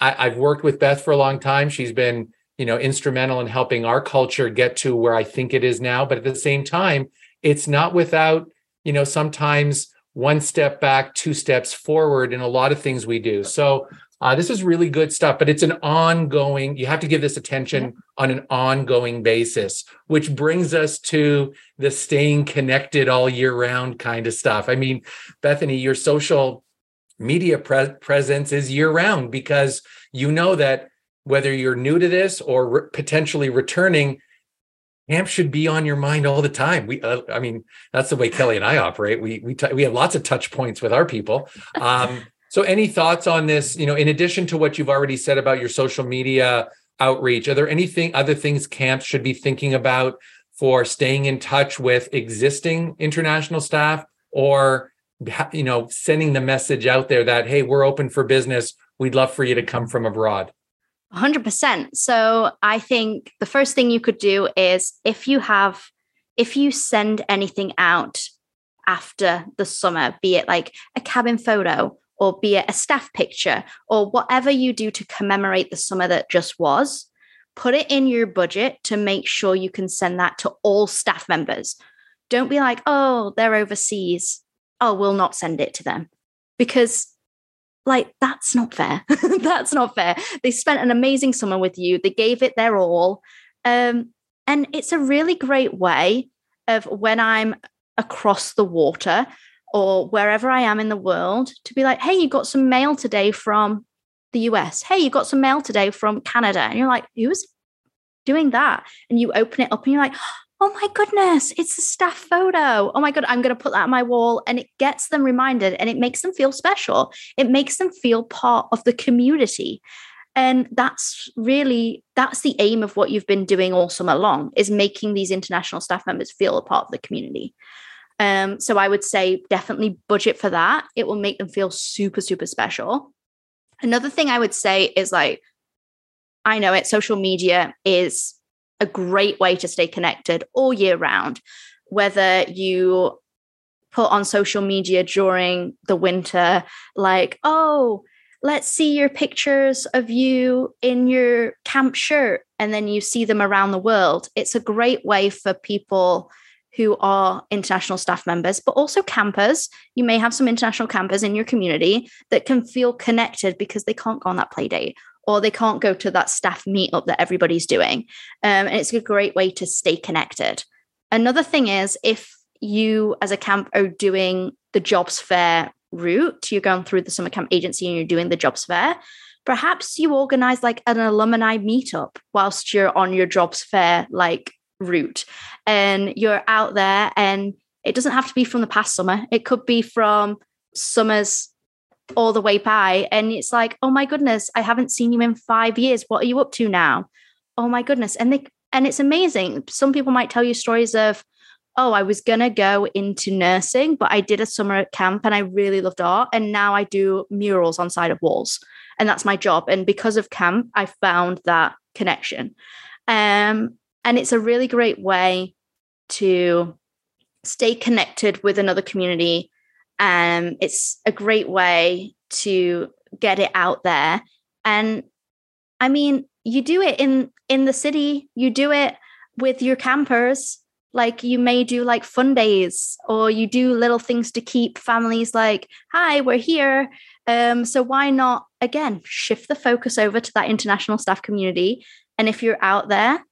I i've worked with beth for a long time. She's been you know instrumental in helping our culture get to where i think it is now. But at the same time it's not without you know sometimes one step back two steps forward in a lot of things we do so uh, this is really good stuff but it's an ongoing you have to give this attention yeah. on an ongoing basis which brings us to the staying connected all year round kind of stuff i mean bethany your social media pre- presence is year round because you know that whether you're new to this or re- potentially returning, camp should be on your mind all the time. We, uh, I mean, that's the way Kelly and I operate. We we t- we have lots of touch points with our people. Um, so, any thoughts on this? You know, in addition to what you've already said about your social media outreach, are there anything other things camps should be thinking about for staying in touch with existing international staff, or you know, sending the message out there that hey, we're open for business. We'd love for you to come from abroad. 100%. So I think the first thing you could do is if you have, if you send anything out after the summer, be it like a cabin photo or be it a staff picture or whatever you do to commemorate the summer that just was, put it in your budget to make sure you can send that to all staff members. Don't be like, oh, they're overseas. Oh, we'll not send it to them. Because like, that's not fair. that's not fair. They spent an amazing summer with you, they gave it their all. Um, and it's a really great way of when I'm across the water or wherever I am in the world to be like, hey, you got some mail today from the US. Hey, you got some mail today from Canada. And you're like, who's doing that? And you open it up and you're like, oh my goodness, it's a staff photo. Oh my God, I'm going to put that on my wall. And it gets them reminded and it makes them feel special. It makes them feel part of the community. And that's really, that's the aim of what you've been doing all summer long is making these international staff members feel a part of the community. Um, so I would say definitely budget for that. It will make them feel super, super special. Another thing I would say is like, I know it, social media is a great way to stay connected all year round. Whether you put on social media during the winter, like, oh, let's see your pictures of you in your camp shirt, and then you see them around the world. It's a great way for people who are international staff members, but also campers. You may have some international campers in your community that can feel connected because they can't go on that play date or they can't go to that staff meetup that everybody's doing. Um, and it's a great way to stay connected. Another thing is if you as a camp are doing the jobs fair route, you're going through the summer camp agency and you're doing the jobs fair, perhaps you organize like an alumni meetup whilst you're on your jobs fair like route and you're out there and it doesn't have to be from the past summer. It could be from summers all the way by. And it's like, oh my goodness, I haven't seen you in five years. What are you up to now? Oh my goodness. And they and it's amazing. Some people might tell you stories of, oh, I was gonna go into nursing, but I did a summer at camp and I really loved art. And now I do murals on side of walls. And that's my job. And because of camp, I found that connection. Um, and it's a really great way to stay connected with another community. Um, it's a great way to get it out there. And I mean, you do it in in the city, you do it with your campers. Like you may do like fun days, or you do little things to keep families like, "Hi, we're here." Um, so why not again shift the focus over to that international staff community? And if you're out there,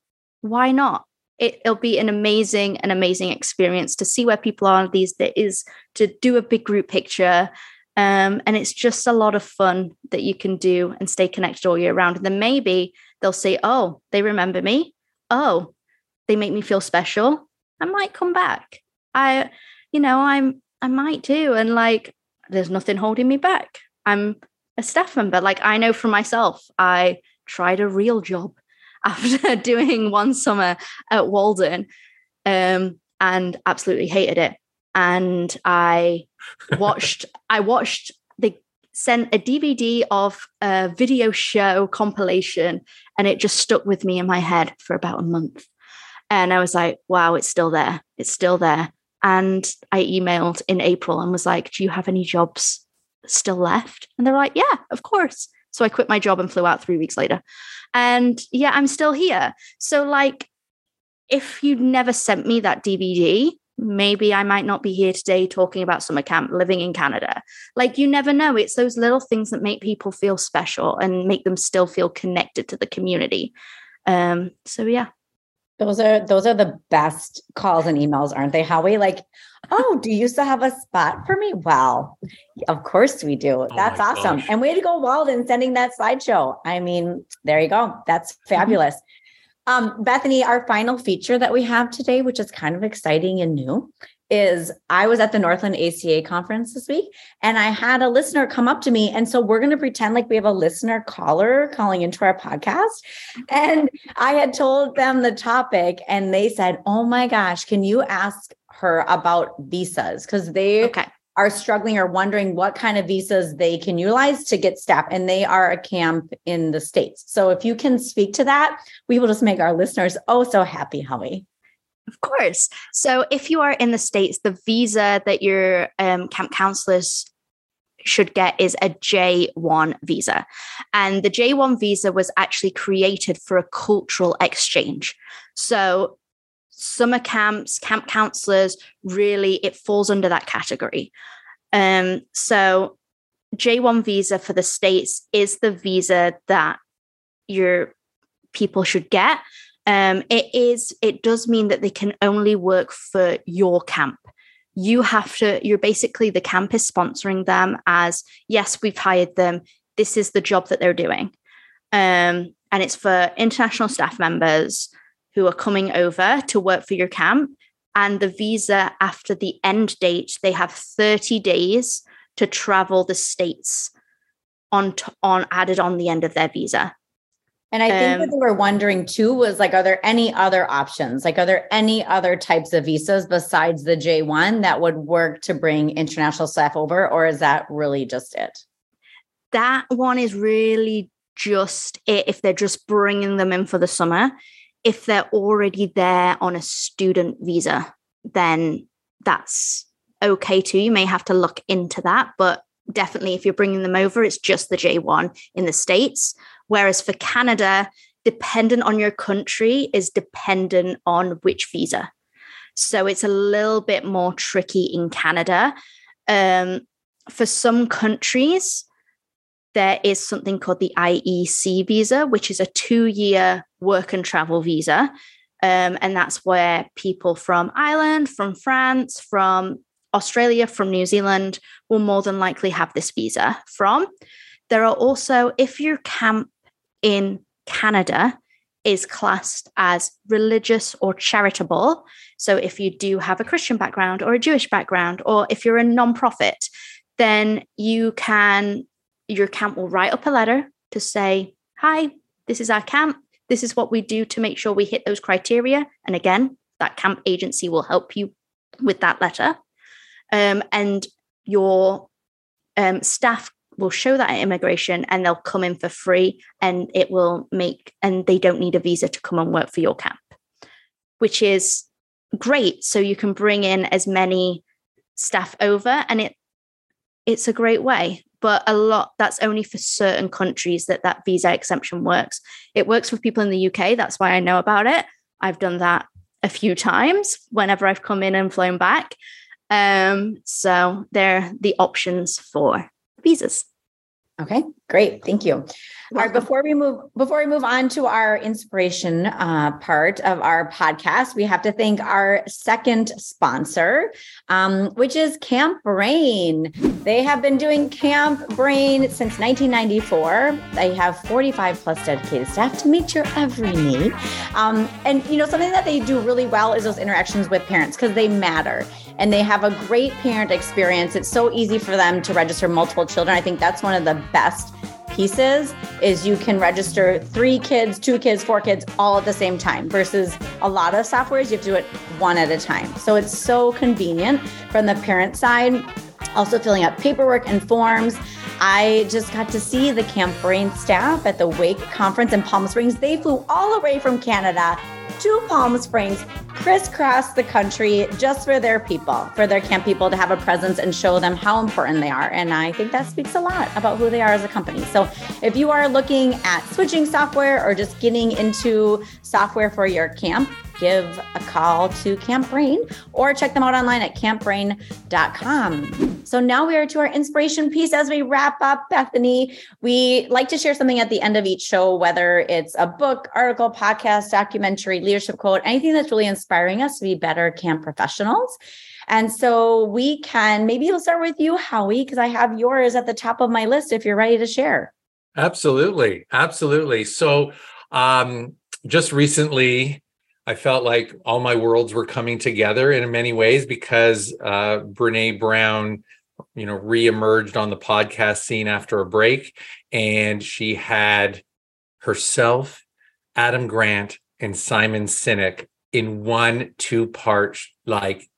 why not? It, will be an amazing, an amazing experience to see where people are these days, to do a big group picture. Um, and it's just a lot of fun that you can do and stay connected all year round. And then maybe they'll say, Oh, they remember me. Oh, they make me feel special. I might come back. I, you know, I'm, I might do. And like, there's nothing holding me back. I'm a staff member. Like, I know for myself, I tried a real job after doing one summer at Walden um, and absolutely hated it. And I watched, I watched, they sent a DVD of a video show compilation and it just stuck with me in my head for about a month. And I was like, wow, it's still there. It's still there. And I emailed in April and was like, do you have any jobs still left? And they're like, yeah, of course. So I quit my job and flew out three weeks later. And yeah, I'm still here. So, like, if you'd never sent me that DVD, maybe I might not be here today talking about summer camp living in Canada. Like, you never know. It's those little things that make people feel special and make them still feel connected to the community. Um, so, yeah. Those are those are the best calls and emails, aren't they, Howie? Like, oh, do you still have a spot for me? Well, of course we do. Oh That's awesome. Gosh. And way to go, Walden, sending that slideshow. I mean, there you go. That's mm-hmm. fabulous. Um, Bethany, our final feature that we have today, which is kind of exciting and new, is I was at the Northland ACA conference this week and I had a listener come up to me. And so we're going to pretend like we have a listener caller calling into our podcast. And I had told them the topic and they said, Oh my gosh, can you ask her about visas? Because they okay. are struggling or wondering what kind of visas they can utilize to get staff. And they are a camp in the States. So if you can speak to that, we will just make our listeners oh so happy, Howie. Of course. So if you are in the States, the visa that your um, camp counselors should get is a J1 visa. And the J1 visa was actually created for a cultural exchange. So summer camps, camp counselors, really, it falls under that category. Um, so J1 visa for the States is the visa that your people should get um, it is it does mean that they can only work for your camp. You have to you're basically the camp is sponsoring them as yes we've hired them. This is the job that they're doing. Um, and it's for international staff members who are coming over to work for your camp. And the visa after the end date they have 30 days to travel the states on on added on the end of their visa and I think um, what they were wondering too was like, are there any other options? Like, are there any other types of visas besides the J1 that would work to bring international staff over? Or is that really just it? That one is really just it if they're just bringing them in for the summer. If they're already there on a student visa, then that's okay too. You may have to look into that. But definitely, if you're bringing them over, it's just the J1 in the States. Whereas for Canada, dependent on your country is dependent on which visa. So it's a little bit more tricky in Canada. Um, for some countries, there is something called the IEC visa, which is a two year work and travel visa. Um, and that's where people from Ireland, from France, from Australia, from New Zealand will more than likely have this visa from. There are also, if your camp in Canada is classed as religious or charitable. So if you do have a Christian background or a Jewish background, or if you're a nonprofit, then you can, your camp will write up a letter to say, Hi, this is our camp. This is what we do to make sure we hit those criteria. And again, that camp agency will help you with that letter. Um, and your um, staff will show that at immigration and they'll come in for free and it will make, and they don't need a visa to come and work for your camp, which is great. So you can bring in as many staff over and it it's a great way but a lot that's only for certain countries that that visa exemption works. It works for people in the uk that's why i know about it. I've done that a few times whenever i've come in and flown back. Um, so they're the options for visas Okay, great. Thank you. All right, before we move before we move on to our inspiration uh, part of our podcast, we have to thank our second sponsor, um, which is Camp Brain. They have been doing Camp Brain since 1994. They have 45 plus dedicated staff to meet your every need. Um, and you know something that they do really well is those interactions with parents because they matter and they have a great parent experience. It's so easy for them to register multiple children. I think that's one of the best pieces is you can register three kids, two kids, four kids all at the same time versus a lot of softwares you have to do it one at a time. So it's so convenient from the parent side. Also filling out paperwork and forms. I just got to see the Camp Brain staff at the WAIC conference in Palm Springs. They flew all the way from Canada to Palm Springs, crisscross the country just for their people, for their camp people to have a presence and show them how important they are. And I think that speaks a lot about who they are as a company. So if you are looking at switching software or just getting into software for your camp, give a call to Camp Brain or check them out online at campbrain.com. So now we are to our inspiration piece as we wrap up. Bethany, we like to share something at the end of each show, whether it's a book, article, podcast, documentary, leadership quote, anything that's really inspiring us to be better camp professionals. And so we can maybe we'll start with you, Howie, because I have yours at the top of my list if you're ready to share. Absolutely. Absolutely. So um just recently I felt like all my worlds were coming together in many ways because uh, Brene Brown, you know, reemerged on the podcast scene after a break, and she had herself, Adam Grant, and Simon Sinek in one two-part, like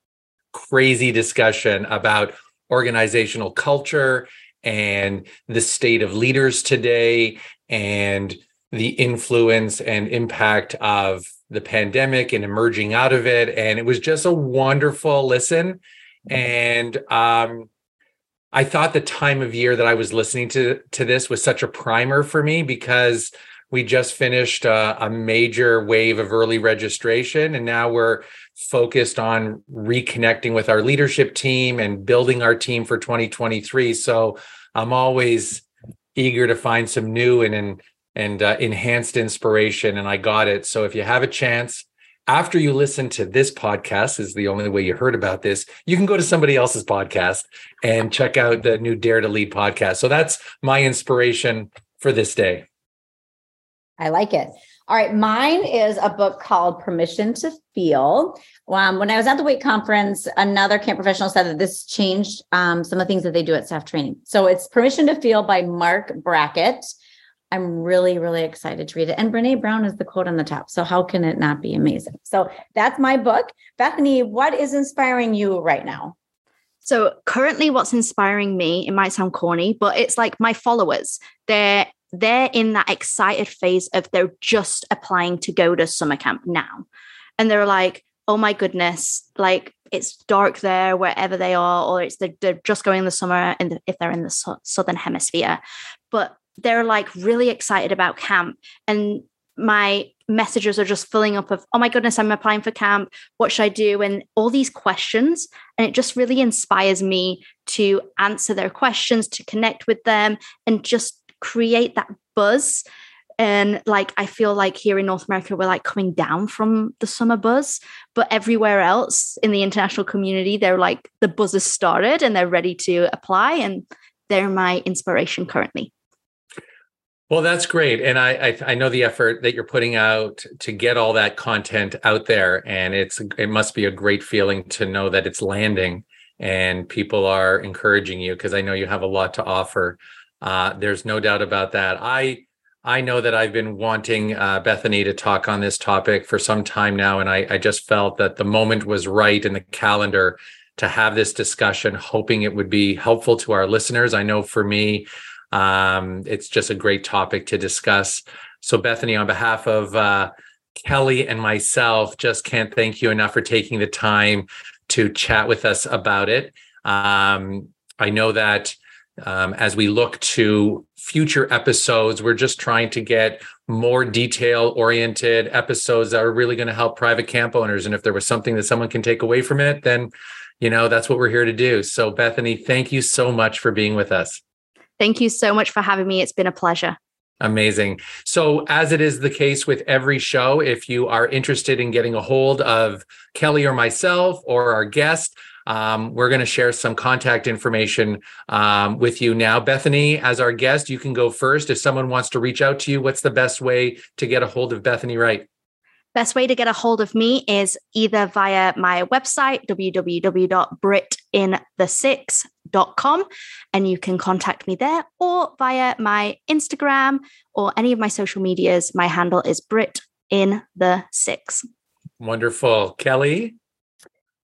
crazy discussion about organizational culture and the state of leaders today and the influence and impact of the pandemic and emerging out of it. And it was just a wonderful listen. And um, I thought the time of year that I was listening to to this was such a primer for me because we just finished a, a major wave of early registration, and now we're focused on reconnecting with our leadership team and building our team for 2023. So I'm always eager to find some new and, and and uh, enhanced inspiration. And I got it. So if you have a chance, after you listen to this podcast, is the only way you heard about this, you can go to somebody else's podcast and check out the new Dare to Lead podcast. So that's my inspiration for this day. I like it. All right, mine is a book called Permission to Feel. Um, when I was at the WAIC conference, another camp professional said that this changed um, some of the things that they do at staff training. So it's Permission to Feel by mark Brackett. I'm really, really excited to read it. And Brene Brown is the quote on the top. So how can it not be amazing? So that's my book. Bethany, what is inspiring you right now? So currently what's inspiring me, it might sound corny, but it's like my followers. They're they're in that excited phase of they're just applying to go to summer camp now. And they're like, oh my goodness, like it's dark there wherever they are, or it's they're, they're just going in the summer in the, if they're in the so- southern hemisphere. But they're like really excited about camp and my messages are just filling up of oh my goodness i'm applying for camp. What should i do? and all these questions and it just really inspires me to answer their questions to connect with them and just create that buzz. And like i feel like here in north america we're like coming down from the summer buzz but everywhere else in the international community they're like the buzz has started and they're ready to apply and they're my inspiration currently well, that's great, and I, I, I know the effort that you're putting out to get all that content out there, and it's it must be a great feeling to know that it's landing and people are encouraging you because I know you have a lot to offer. Uh, there's no doubt about that. I I know that I've been wanting uh, Bethany to talk on this topic for some time now, and I, I just felt that the moment was right in the calendar to have this discussion, hoping it would be helpful to our listeners. I know for me, um, it's just a great topic to discuss. So, Bethany, on behalf of uh, Kelly and myself, just can't thank you enough for taking the time to chat with us about it. Um, I know that um, as we look to future episodes, we're just trying to get more detail oriented episodes that are really going to help private camp owners. And if there was something that someone can take away from it, then, you know, that's what we're here to do. So, Bethany, thank you so much for being with us. Thank you so much for having me. It's been a pleasure. Amazing. So, as it is the case with every show, if you are interested in getting a hold of Kelly or myself or our guest, um, we're going to share some contact information um, with you now. Bethany, as our guest, you can go first. If someone wants to reach out to you, what's the best way to get a hold of Bethany Wright? Best way to get a hold of me is either via my website, www.britinthesix.com, and you can contact me there, or via my Instagram or any of my social medias. My handle is Brit in the Six. Wonderful. Kelly?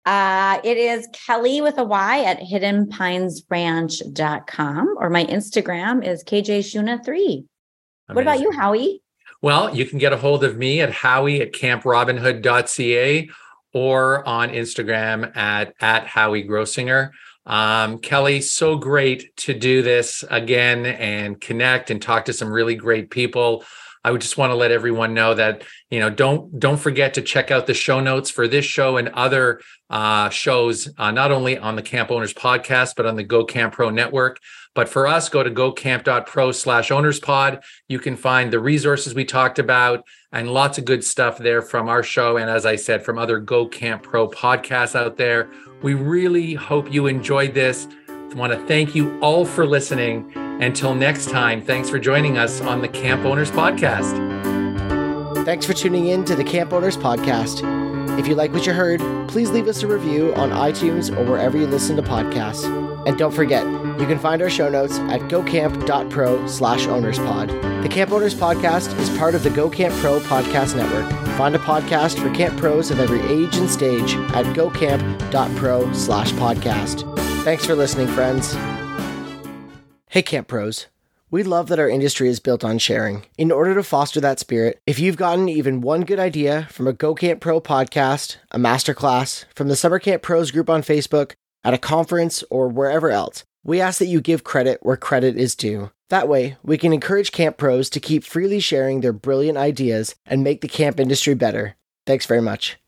Uh, it is Kelly with a Y at hiddenpinesranch.com, or my Instagram is KJ What about you, Howie? Well, you can get a hold of me at howie at camprobinhood.ca or on Instagram at, at Howie Grossinger. Um, Kelly, so great to do this again and connect and talk to some really great people. I would just want to let everyone know that you know don't don't forget to check out the show notes for this show and other uh, shows, uh, not only on the Camp Owners podcast but on the Go Camp Pro network. But for us, go to gocamp.pro slash ownerspod. You can find the resources we talked about and lots of good stuff there from our show. And as I said, from other Go Camp Pro podcasts out there. We really hope you enjoyed this. I want to thank you all for listening. Until next time, thanks for joining us on the Camp Owners Podcast. Thanks for tuning in to the Camp Owners Podcast. If you like what you heard, please leave us a review on iTunes or wherever you listen to podcasts. And don't forget, you can find our show notes at gocamp.pro slash ownerspod. The Camp Owners Podcast is part of the GoCamp Pro podcast network. Find a podcast for camp pros of every age and stage at gocamp.pro slash podcast. Thanks for listening, friends. Hey, Camp Pros. We love that our industry is built on sharing. In order to foster that spirit, if you've gotten even one good idea from a Go Camp Pro podcast, a masterclass, from the Summer Camp Pros group on Facebook, at a conference, or wherever else, we ask that you give credit where credit is due. That way, we can encourage camp pros to keep freely sharing their brilliant ideas and make the camp industry better. Thanks very much.